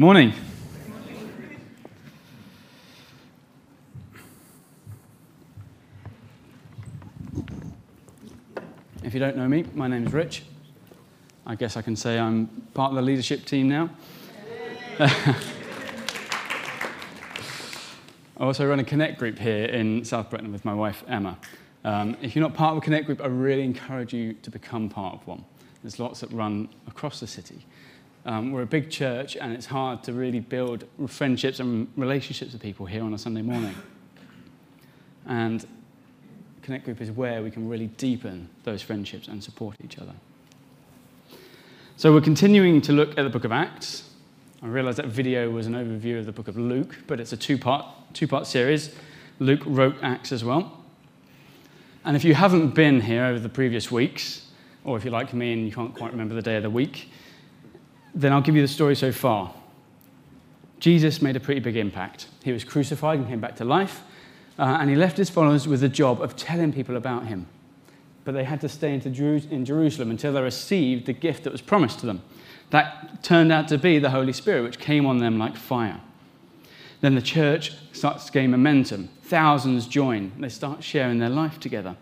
morning. If you don't know me, my name is Rich. I guess I can say I'm part of the leadership team now. I also run a Connect group here in South Bretton with my wife Emma. Um, if you're not part of a Connect group, I really encourage you to become part of one. There's lots that run across the city. Um, we're a big church, and it's hard to really build friendships and relationships with people here on a Sunday morning. And Connect Group is where we can really deepen those friendships and support each other. So we're continuing to look at the book of Acts. I realize that video was an overview of the book of Luke, but it's a two part, two part series. Luke wrote Acts as well. And if you haven't been here over the previous weeks, or if you're like me and you can't quite remember the day of the week, then I'll give you the story so far. Jesus made a pretty big impact. He was crucified and came back to life, uh, and he left his followers with the job of telling people about him. But they had to stay in Jerusalem until they received the gift that was promised to them. That turned out to be the Holy Spirit, which came on them like fire. Then the church starts to gain momentum. Thousands join. They start sharing their life together.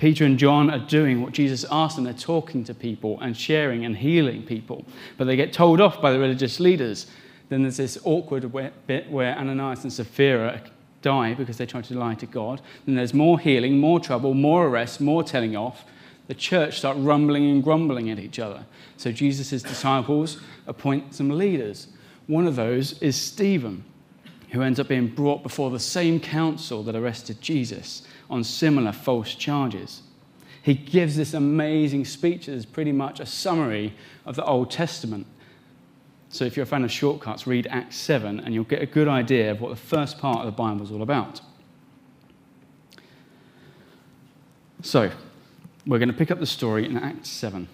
Peter and John are doing what Jesus asked them. They're talking to people and sharing and healing people. But they get told off by the religious leaders. Then there's this awkward bit where Ananias and Sapphira die because they try to lie to God. Then there's more healing, more trouble, more arrests, more telling off. The church start rumbling and grumbling at each other. So Jesus' disciples appoint some leaders. One of those is Stephen, who ends up being brought before the same council that arrested Jesus on similar false charges. He gives this amazing speech that is pretty much a summary of the Old Testament. So, if you're a fan of shortcuts, read Acts 7 and you'll get a good idea of what the first part of the Bible is all about. So, we're going to pick up the story in Acts 7,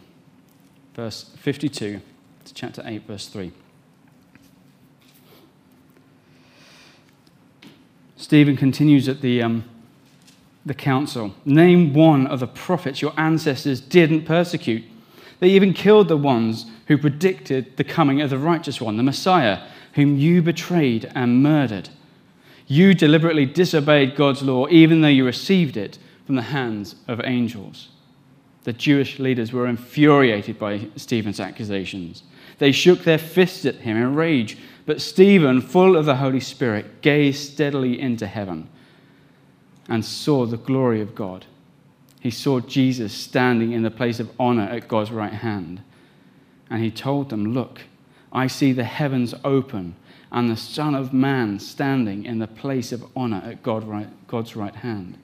verse 52 to chapter 8, verse 3. Stephen continues at the um, the council. Name one of the prophets your ancestors didn't persecute. They even killed the ones who predicted the coming of the righteous one, the Messiah, whom you betrayed and murdered. You deliberately disobeyed God's law, even though you received it from the hands of angels. The Jewish leaders were infuriated by Stephen's accusations. They shook their fists at him in rage, but Stephen, full of the Holy Spirit, gazed steadily into heaven and saw the glory of God. He saw Jesus standing in the place of honor at God's right hand. And he told them, Look, I see the heavens open and the Son of Man standing in the place of honor at God right, God's right hand.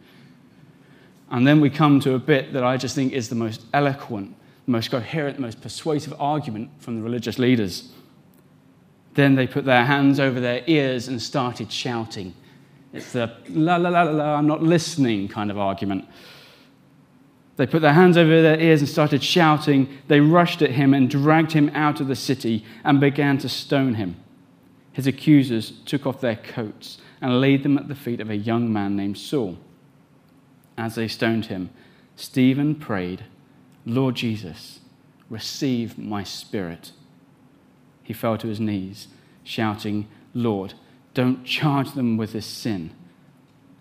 And then we come to a bit that I just think is the most eloquent, most coherent, most persuasive argument from the religious leaders. Then they put their hands over their ears and started shouting. It's the la la la la la, I'm not listening kind of argument. They put their hands over their ears and started shouting. They rushed at him and dragged him out of the city and began to stone him. His accusers took off their coats and laid them at the feet of a young man named Saul. As they stoned him, Stephen prayed, Lord Jesus, receive my spirit. He fell to his knees, shouting, Lord, don't charge them with this sin.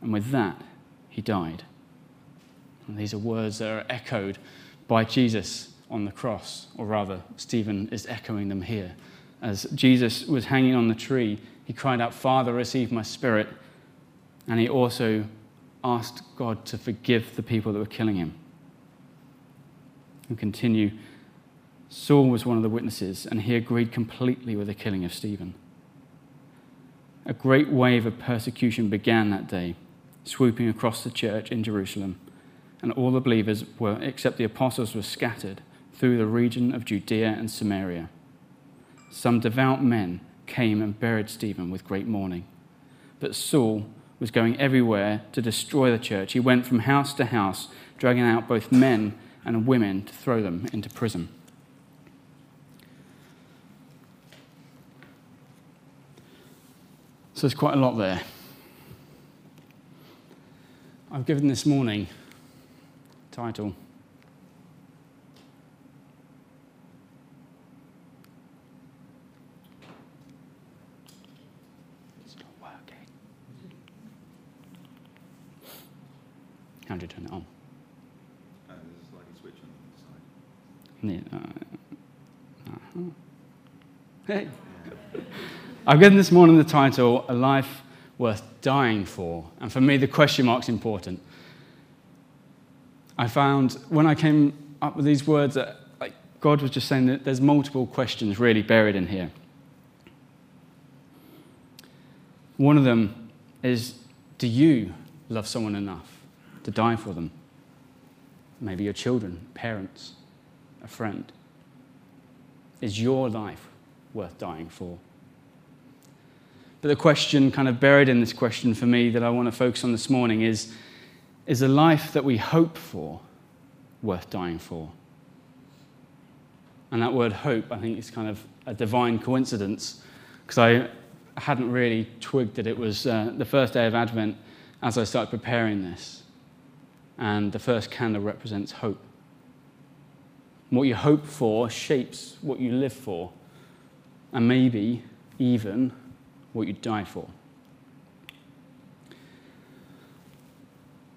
And with that, he died. And these are words that are echoed by Jesus on the cross, or rather, Stephen is echoing them here. As Jesus was hanging on the tree, he cried out, Father, receive my spirit. And he also asked God to forgive the people that were killing him. And continue. Saul was one of the witnesses, and he agreed completely with the killing of Stephen. A great wave of persecution began that day, swooping across the church in Jerusalem, and all the believers were, except the apostles, were scattered through the region of Judea and Samaria. Some devout men came and buried Stephen with great mourning. But Saul was going everywhere to destroy the church. He went from house to house, dragging out both men and women to throw them into prison. So there's quite a lot there. I've given this morning title. It's not working. How do you turn it on? And there's switch on the side. Yeah. Uh, uh-huh. Hey. I've given this morning the title, A Life Worth Dying For. And for me, the question mark's important. I found when I came up with these words that like, God was just saying that there's multiple questions really buried in here. One of them is Do you love someone enough to die for them? Maybe your children, parents, a friend. Is your life worth dying for? But the question, kind of buried in this question for me, that I want to focus on this morning is Is a life that we hope for worth dying for? And that word hope, I think, is kind of a divine coincidence because I hadn't really twigged that it was uh, the first day of Advent as I started preparing this. And the first candle represents hope. What you hope for shapes what you live for, and maybe even what you die for.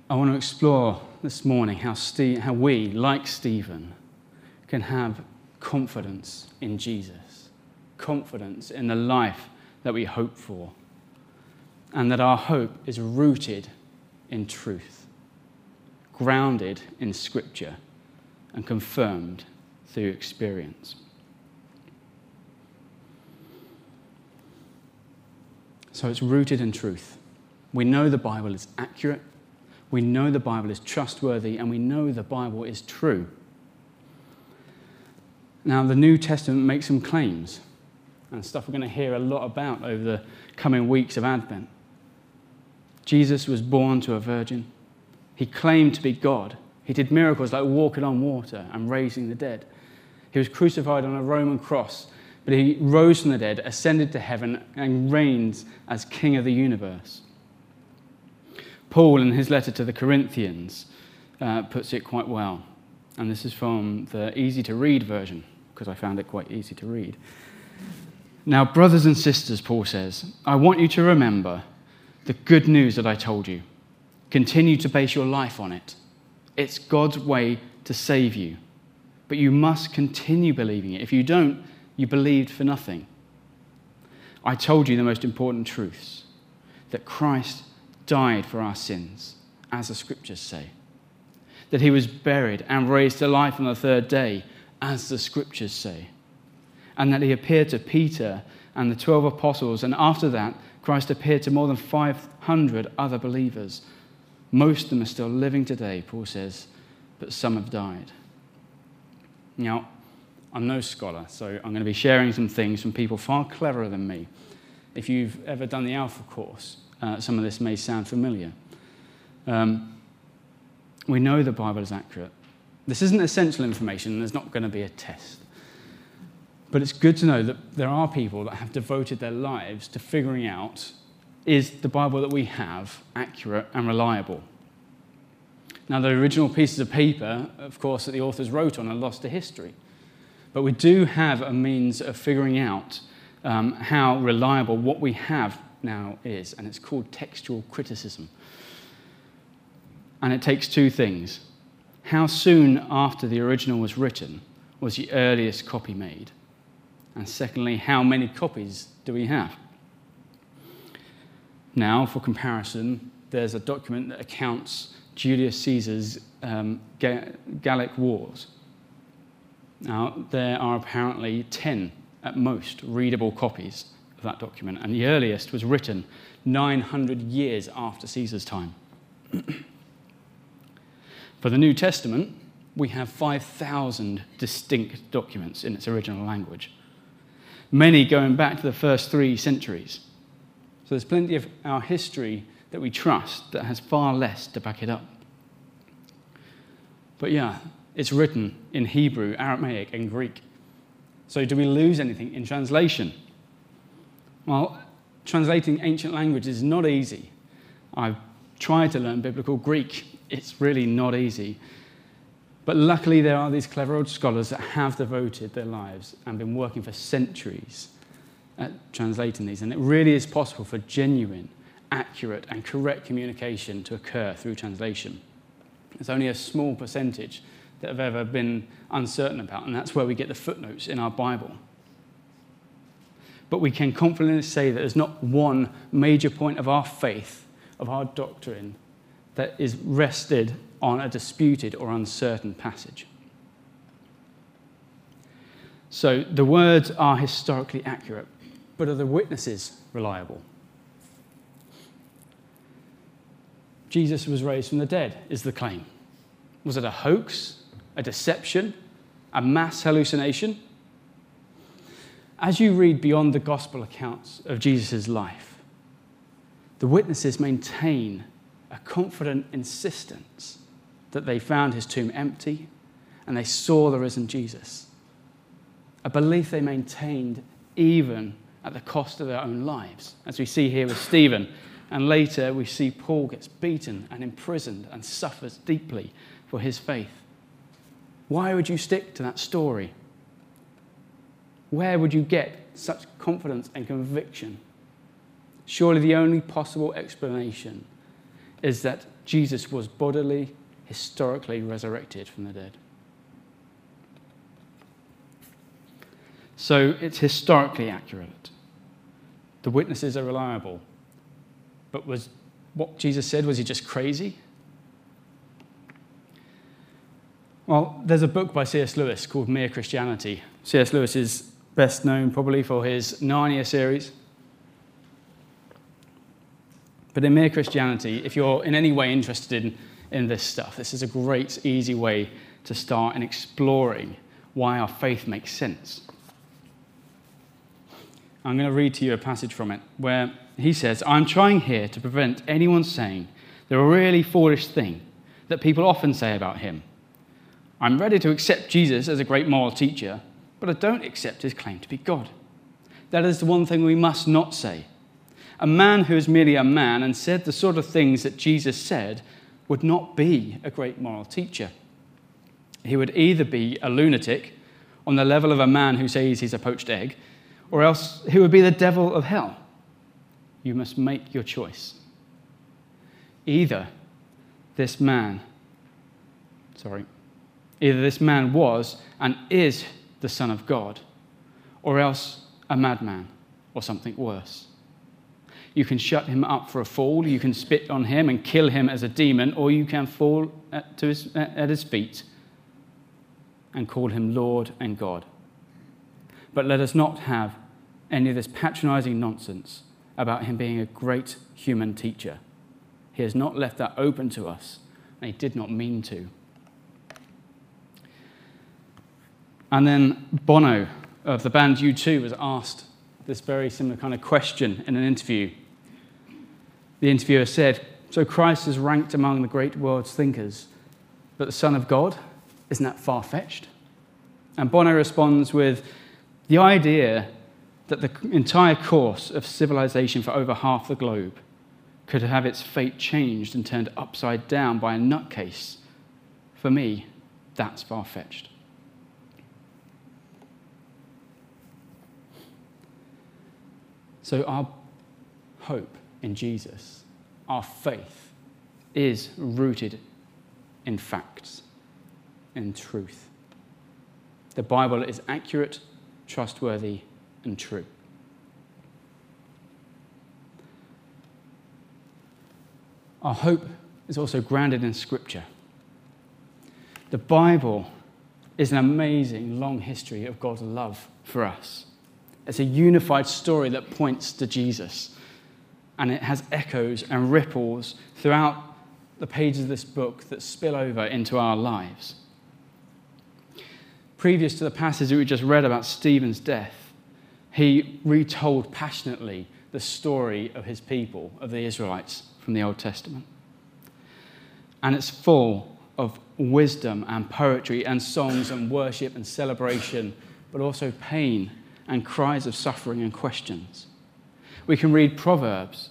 I want to explore this morning how, Steve, how we, like Stephen, can have confidence in Jesus, confidence in the life that we hope for, and that our hope is rooted in truth, grounded in Scripture, and confirmed through experience. So it's rooted in truth. We know the Bible is accurate, we know the Bible is trustworthy, and we know the Bible is true. Now, the New Testament makes some claims and stuff we're going to hear a lot about over the coming weeks of Advent. Jesus was born to a virgin. He claimed to be God. He did miracles like walking on water and raising the dead. He was crucified on a Roman cross but he rose from the dead, ascended to heaven, and reigns as King of the universe. Paul, in his letter to the Corinthians, uh, puts it quite well. And this is from the easy to read version, because I found it quite easy to read. Now, brothers and sisters, Paul says, I want you to remember the good news that I told you. Continue to base your life on it. It's God's way to save you. But you must continue believing it. If you don't, you believed for nothing. I told you the most important truths that Christ died for our sins, as the scriptures say, that he was buried and raised to life on the third day, as the scriptures say, and that he appeared to Peter and the 12 apostles, and after that, Christ appeared to more than 500 other believers. Most of them are still living today, Paul says, but some have died. Now, I'm no scholar, so I'm going to be sharing some things from people far cleverer than me. If you've ever done the Alpha course, uh, some of this may sound familiar. Um, we know the Bible is accurate. This isn't essential information, there's not going to be a test. But it's good to know that there are people that have devoted their lives to figuring out is the Bible that we have accurate and reliable? Now, the original pieces of paper, of course, that the authors wrote on are lost to history. But we do have a means of figuring out um, how reliable what we have now is, and it's called textual criticism. And it takes two things. How soon after the original was written was the earliest copy made? And secondly, how many copies do we have? Now, for comparison, there's a document that accounts Julius Caesar's um, Gallic Wars. Now, there are apparently 10 at most readable copies of that document, and the earliest was written 900 years after Caesar's time. For the New Testament, we have 5,000 distinct documents in its original language, many going back to the first three centuries. So there's plenty of our history that we trust that has far less to back it up. But yeah, it's written in Hebrew, Aramaic, and Greek. So, do we lose anything in translation? Well, translating ancient language is not easy. I've tried to learn biblical Greek, it's really not easy. But luckily, there are these clever old scholars that have devoted their lives and been working for centuries at translating these. And it really is possible for genuine, accurate, and correct communication to occur through translation. There's only a small percentage that have ever been uncertain about, and that's where we get the footnotes in our Bible. But we can confidently say that there's not one major point of our faith, of our doctrine, that is rested on a disputed or uncertain passage. So the words are historically accurate, but are the witnesses reliable? Jesus was raised from the dead, is the claim. Was it a hoax, a deception, a mass hallucination? As you read beyond the gospel accounts of Jesus' life, the witnesses maintain a confident insistence that they found his tomb empty and they saw the risen Jesus. A belief they maintained even at the cost of their own lives, as we see here with Stephen. And later we see Paul gets beaten and imprisoned and suffers deeply for his faith. Why would you stick to that story? Where would you get such confidence and conviction? Surely the only possible explanation is that Jesus was bodily, historically resurrected from the dead. So it's historically accurate. The witnesses are reliable. But was what Jesus said, was he just crazy? Well, there's a book by C.S. Lewis called Mere Christianity. C.S. Lewis is best known probably for his Narnia series. But in Mere Christianity, if you're in any way interested in, in this stuff, this is a great, easy way to start in exploring why our faith makes sense. I'm going to read to you a passage from it where he says, I'm trying here to prevent anyone saying the really foolish thing that people often say about him. I'm ready to accept Jesus as a great moral teacher, but I don't accept his claim to be God. That is the one thing we must not say. A man who is merely a man and said the sort of things that Jesus said would not be a great moral teacher. He would either be a lunatic on the level of a man who says he's a poached egg, or else he would be the devil of hell. You must make your choice. Either this man, sorry, either this man was and is the Son of God, or else a madman or something worse. You can shut him up for a fool, you can spit on him and kill him as a demon, or you can fall at his, at his feet and call him Lord and God. But let us not have any of this patronizing nonsense about him being a great human teacher. He has not left that open to us, and he did not mean to. And then Bono of the band U2 was asked this very similar kind of question in an interview. The interviewer said, So Christ is ranked among the great world's thinkers, but the Son of God, isn't that far fetched? And Bono responds with the idea that the entire course of civilization for over half the globe could have its fate changed and turned upside down by a nutcase. For me, that's far fetched. So, our hope in Jesus, our faith, is rooted in facts, in truth. The Bible is accurate, trustworthy, and true. Our hope is also grounded in Scripture. The Bible is an amazing long history of God's love for us. It's a unified story that points to Jesus. And it has echoes and ripples throughout the pages of this book that spill over into our lives. Previous to the passage that we just read about Stephen's death, he retold passionately the story of his people, of the Israelites from the Old Testament. And it's full of wisdom and poetry and songs and worship and celebration, but also pain and cries of suffering and questions. We can read Proverbs,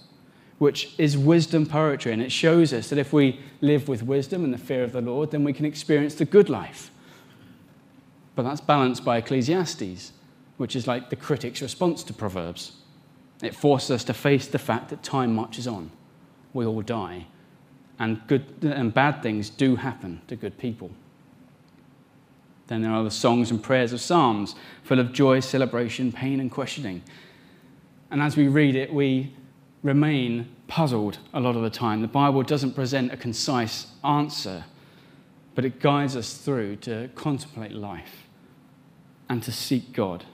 which is wisdom poetry, and it shows us that if we live with wisdom and the fear of the Lord, then we can experience the good life. But that's balanced by Ecclesiastes, which is like the critic's response to Proverbs. It forces us to face the fact that time marches on. We all die, and, good, and bad things do happen to good people. Then there are the songs and prayers of Psalms, full of joy, celebration, pain, and questioning. And as we read it, we remain puzzled a lot of the time. The Bible doesn't present a concise answer, but it guides us through to contemplate life and to seek God.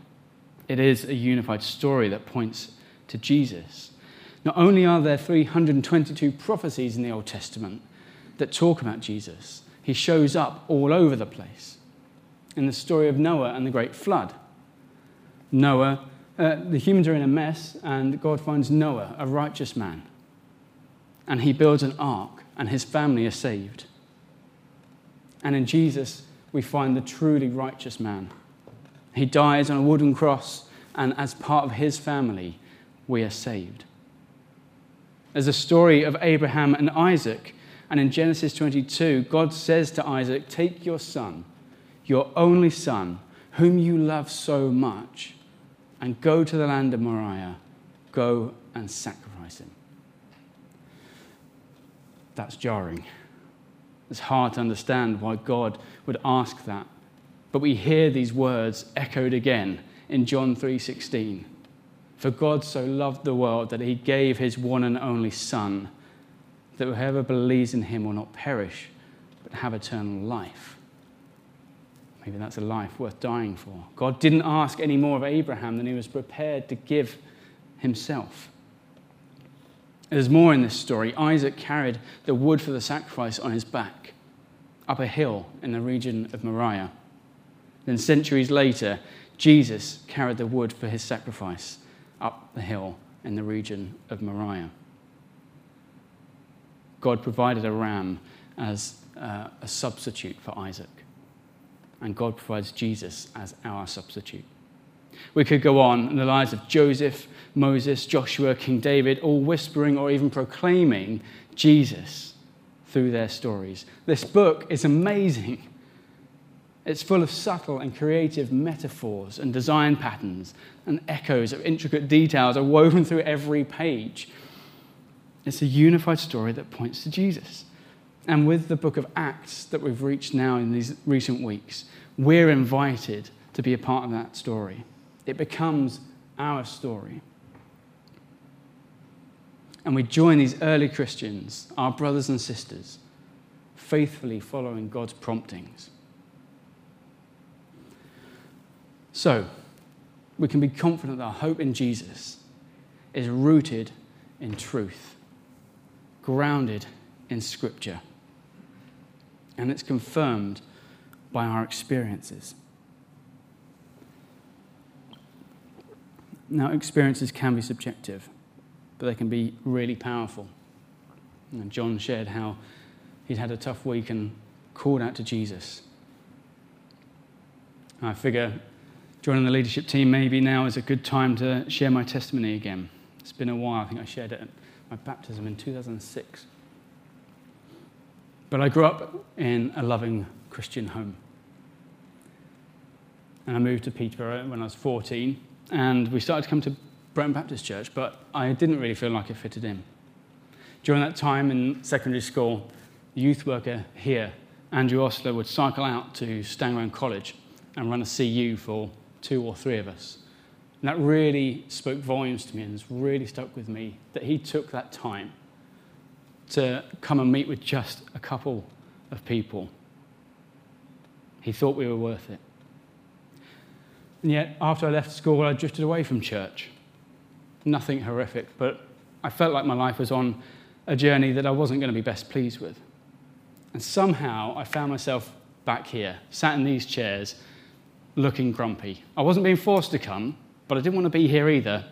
It is a unified story that points to Jesus. Not only are there 322 prophecies in the Old Testament that talk about Jesus, he shows up all over the place. In the story of Noah and the great flood, Noah, uh, the humans are in a mess, and God finds Noah, a righteous man. And he builds an ark, and his family are saved. And in Jesus, we find the truly righteous man. He dies on a wooden cross, and as part of his family, we are saved. There's a story of Abraham and Isaac. And in Genesis 22, God says to Isaac, Take your son, your only son, whom you love so much, and go to the land of Moriah. Go and sacrifice him. That's jarring. It's hard to understand why God would ask that. But we hear these words echoed again in John 3:16. For God so loved the world that he gave his one and only Son, that whoever believes in him will not perish, but have eternal life. Maybe that's a life worth dying for. God didn't ask any more of Abraham than he was prepared to give himself. There's more in this story. Isaac carried the wood for the sacrifice on his back up a hill in the region of Moriah. Then, centuries later, Jesus carried the wood for his sacrifice up the hill in the region of Moriah. God provided a ram as uh, a substitute for Isaac, and God provides Jesus as our substitute. We could go on in the lives of Joseph, Moses, Joshua, King David, all whispering or even proclaiming Jesus through their stories. This book is amazing. It's full of subtle and creative metaphors and design patterns, and echoes of intricate details are woven through every page. It's a unified story that points to Jesus. And with the book of Acts that we've reached now in these recent weeks, we're invited to be a part of that story. It becomes our story. And we join these early Christians, our brothers and sisters, faithfully following God's promptings. So, we can be confident that our hope in Jesus is rooted in truth, grounded in Scripture, and it's confirmed by our experiences. Now, experiences can be subjective, but they can be really powerful. And John shared how he'd had a tough week and called out to Jesus. I figure joining the leadership team, maybe now is a good time to share my testimony again. It's been a while. I think I shared it at my baptism in 2006. But I grew up in a loving Christian home. And I moved to Peterborough when I was 14, and we started to come to Bretton Baptist Church, but I didn't really feel like it fitted in. During that time in secondary school, the youth worker here, Andrew Osler, would cycle out to Stanground College and run a CU for two or three of us. And that really spoke volumes to me and has really stuck with me that he took that time to come and meet with just a couple of people. He thought we were worth it. And yet, after I left school, I drifted away from church. Nothing horrific, but I felt like my life was on a journey that I wasn't going to be best pleased with. And somehow I found myself back here, sat in these chairs, looking grumpy. I wasn't being forced to come, but I didn't want to be here either.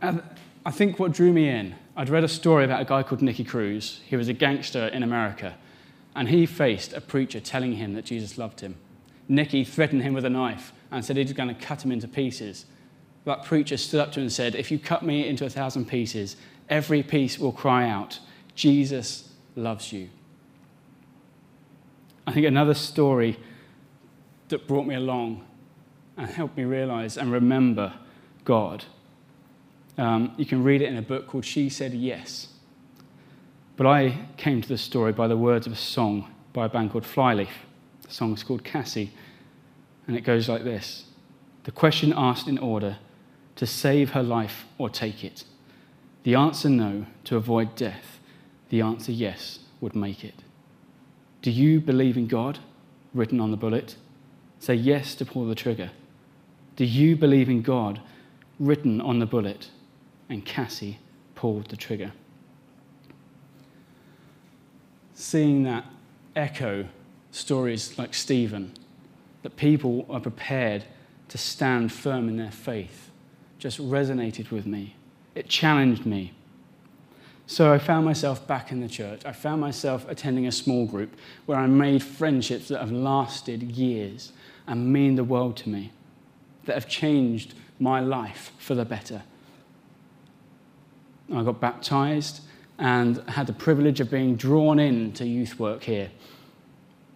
And I think what drew me in, I'd read a story about a guy called Nicky Cruz. He was a gangster in America, and he faced a preacher telling him that Jesus loved him. Nicky threatened him with a knife and said he was going to cut him into pieces. That preacher stood up to him and said, If you cut me into a thousand pieces, every piece will cry out, Jesus loves you. I think another story that brought me along and helped me realize and remember God. Um, you can read it in a book called She Said Yes. But I came to the story by the words of a song by a band called Flyleaf. The song is called Cassie, and it goes like this The question asked in order to save her life or take it. The answer no, to avoid death. The answer yes would make it. Do you believe in God? Written on the bullet. Say yes to pull the trigger. Do you believe in God? Written on the bullet. And Cassie pulled the trigger. Seeing that echo stories like Stephen, that people are prepared to stand firm in their faith, just resonated with me. It challenged me. So I found myself back in the church. I found myself attending a small group where I made friendships that have lasted years and mean the world to me, that have changed my life for the better. I got baptized and had the privilege of being drawn into youth work here.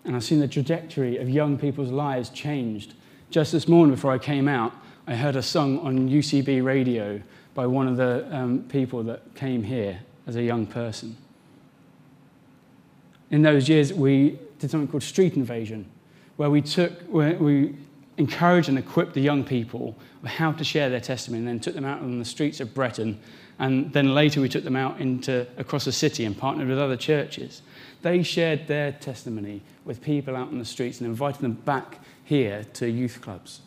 And I've seen the trajectory of young people's lives changed. Just this morning, before I came out, I heard a song on UCB radio by one of the um, people that came here as a young person. In those years, we did something called Street Invasion, where we took, where we encouraged and equipped the young people of how to share their testimony, and then took them out on the streets of Bretton, and then later we took them out into across the city and partnered with other churches. They shared their testimony with people out on the streets and invited them back here to youth clubs.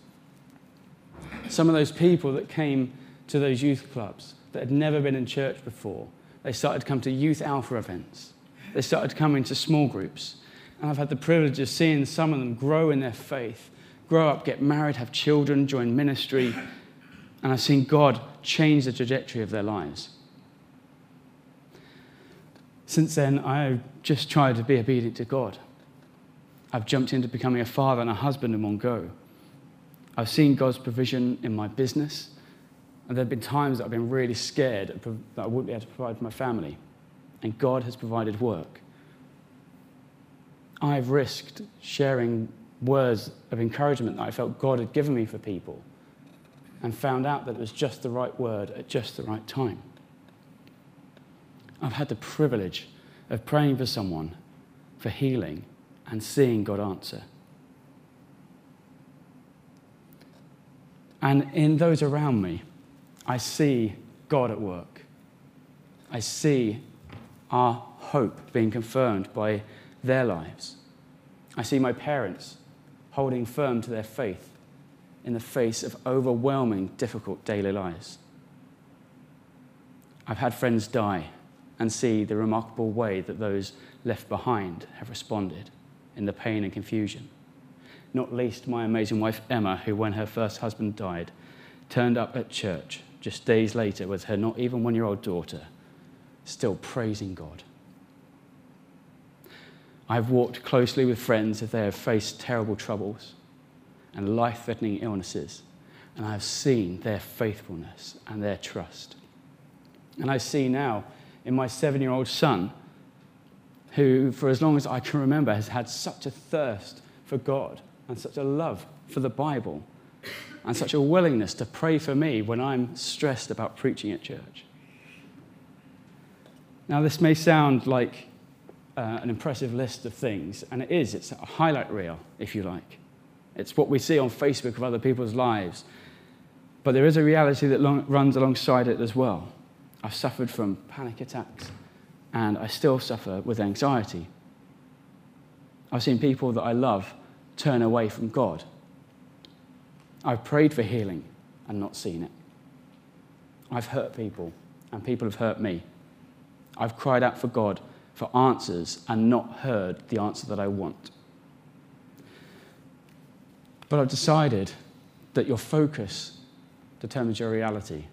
Some of those people that came to those youth clubs that had never been in church before they started to come to youth alpha events. They started coming to small groups. And I've had the privilege of seeing some of them grow in their faith, grow up, get married, have children, join ministry. And I've seen God change the trajectory of their lives. Since then, I've just tried to be obedient to God. I've jumped into becoming a father and a husband in one go. I've seen God's provision in my business. And there have been times that I've been really scared that I wouldn't be able to provide for my family. And God has provided work. I've risked sharing words of encouragement that I felt God had given me for people and found out that it was just the right word at just the right time. I've had the privilege of praying for someone for healing and seeing God answer. And in those around me, I see God at work. I see our hope being confirmed by their lives. I see my parents holding firm to their faith in the face of overwhelming, difficult daily lives. I've had friends die and see the remarkable way that those left behind have responded in the pain and confusion. Not least my amazing wife Emma, who, when her first husband died, turned up at church just days later with her not even one year old daughter, still praising God. I've walked closely with friends as they have faced terrible troubles and life threatening illnesses, and I have seen their faithfulness and their trust. And I see now in my seven year old son, who, for as long as I can remember, has had such a thirst for God and such a love for the Bible and such a willingness to pray for me when I'm stressed about preaching at church. Now, this may sound like uh, an impressive list of things, and it is. It's a highlight reel, if you like. It's what we see on Facebook of other people's lives. But there is a reality that long, runs alongside it as well. I've suffered from panic attacks, and I still suffer with anxiety. I've seen people that I love turn away from God I've prayed for healing and not seen it. I've hurt people and people have hurt me. I've cried out for God for answers and not heard the answer that I want. But I've decided that your focus determines your reality.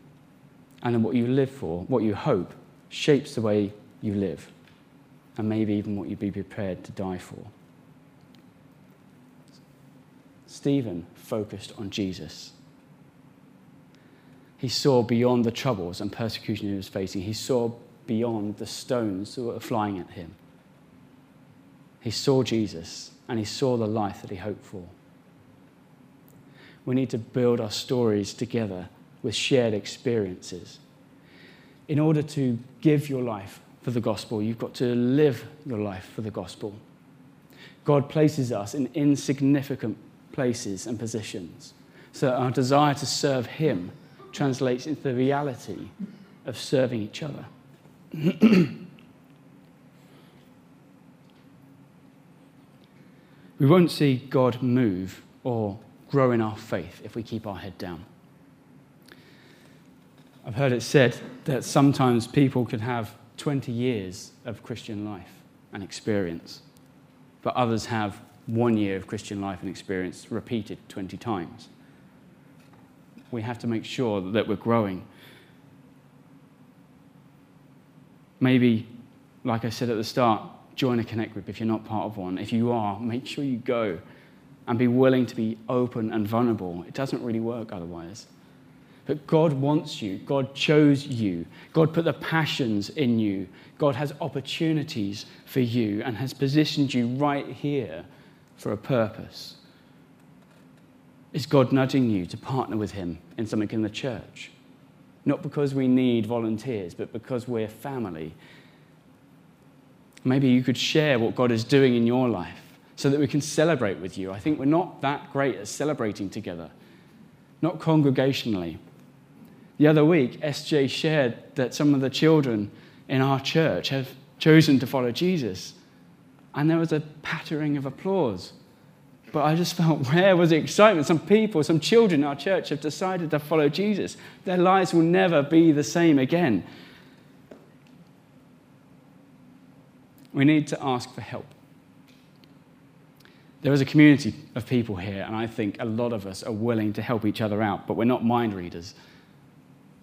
And then what you live for, what you hope, shapes the way you live. And maybe even what you'd be prepared to die for. Stephen focused on Jesus. He saw beyond the troubles and persecution he was facing. He saw beyond the stones that were flying at him. He saw Jesus and he saw the life that he hoped for. We need to build our stories together with shared experiences in order to give your life for the gospel. You've got to live your life for the gospel. God places us in insignificant places and positions so that our desire to serve Him translates into the reality of serving each other. we won't see God move or grow in our faith if we keep our head down. I've heard it said that sometimes people could have 20 years of Christian life and experience, but others have one year of Christian life and experience repeated 20 times. We have to make sure that we're growing. Maybe, like I said at the start, join a connect group if you're not part of one. If you are, make sure you go and be willing to be open and vulnerable. It doesn't really work otherwise. But God wants you. God chose you. God put the passions in you. God has opportunities for you and has positioned you right here for a purpose. Is God nudging you to partner with Him in something in the church? Not because we need volunteers, but because we're family. Maybe you could share what God is doing in your life so that we can celebrate with you. I think we're not that great at celebrating together, not congregationally. The other week, SJ shared that some of the children in our church have chosen to follow Jesus. And there was a pattering of applause. But I just felt, where was the excitement? Some people, some children in our church have decided to follow Jesus. Their lives will never be the same again. We need to ask for help. There is a community of people here, and I think a lot of us are willing to help each other out, but we're not mind readers.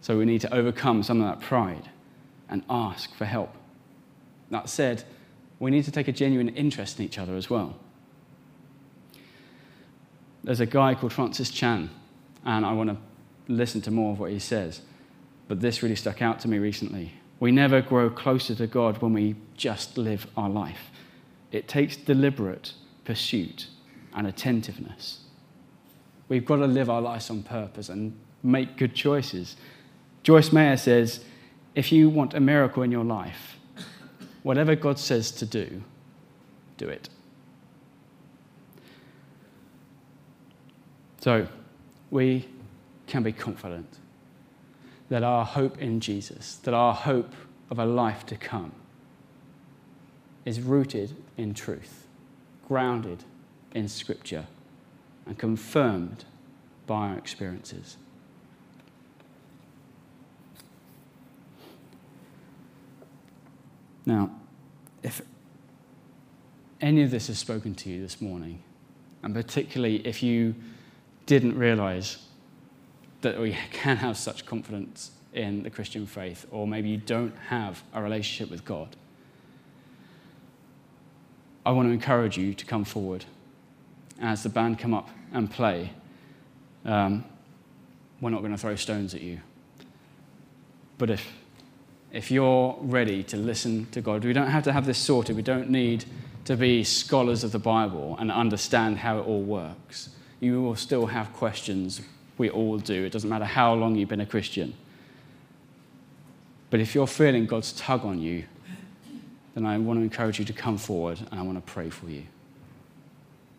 So we need to overcome some of that pride and ask for help. That said, we need to take a genuine interest in each other as well. There's a guy called Francis Chan, and I want to listen to more of what he says. But this really stuck out to me recently. We never grow closer to God when we just live our life. It takes deliberate pursuit and attentiveness. We've got to live our lives on purpose and make good choices Joyce Meyer says if you want a miracle in your life, whatever God says to do, do it. So, we can be confident that our hope in Jesus, that our hope of a life to come, is rooted in truth, grounded in Scripture, and confirmed by our experiences. Now, if any of this has spoken to you this morning, and particularly if you didn't realize that we can have such confidence in the Christian faith, or maybe you don't have a relationship with God, I want to encourage you to come forward. As the band come up and play, um, we're not going to throw stones at you. But if if you're ready to listen to God. We don't have to have this sorted. We don't need to be scholars of the Bible and understand how it all works. You will still have questions. We all do. It doesn't matter how long you've been a Christian. But if you're feeling God's tug on you, then I want to encourage you to come forward and I want to pray for you.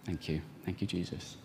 Thank you. Thank you, Jesus.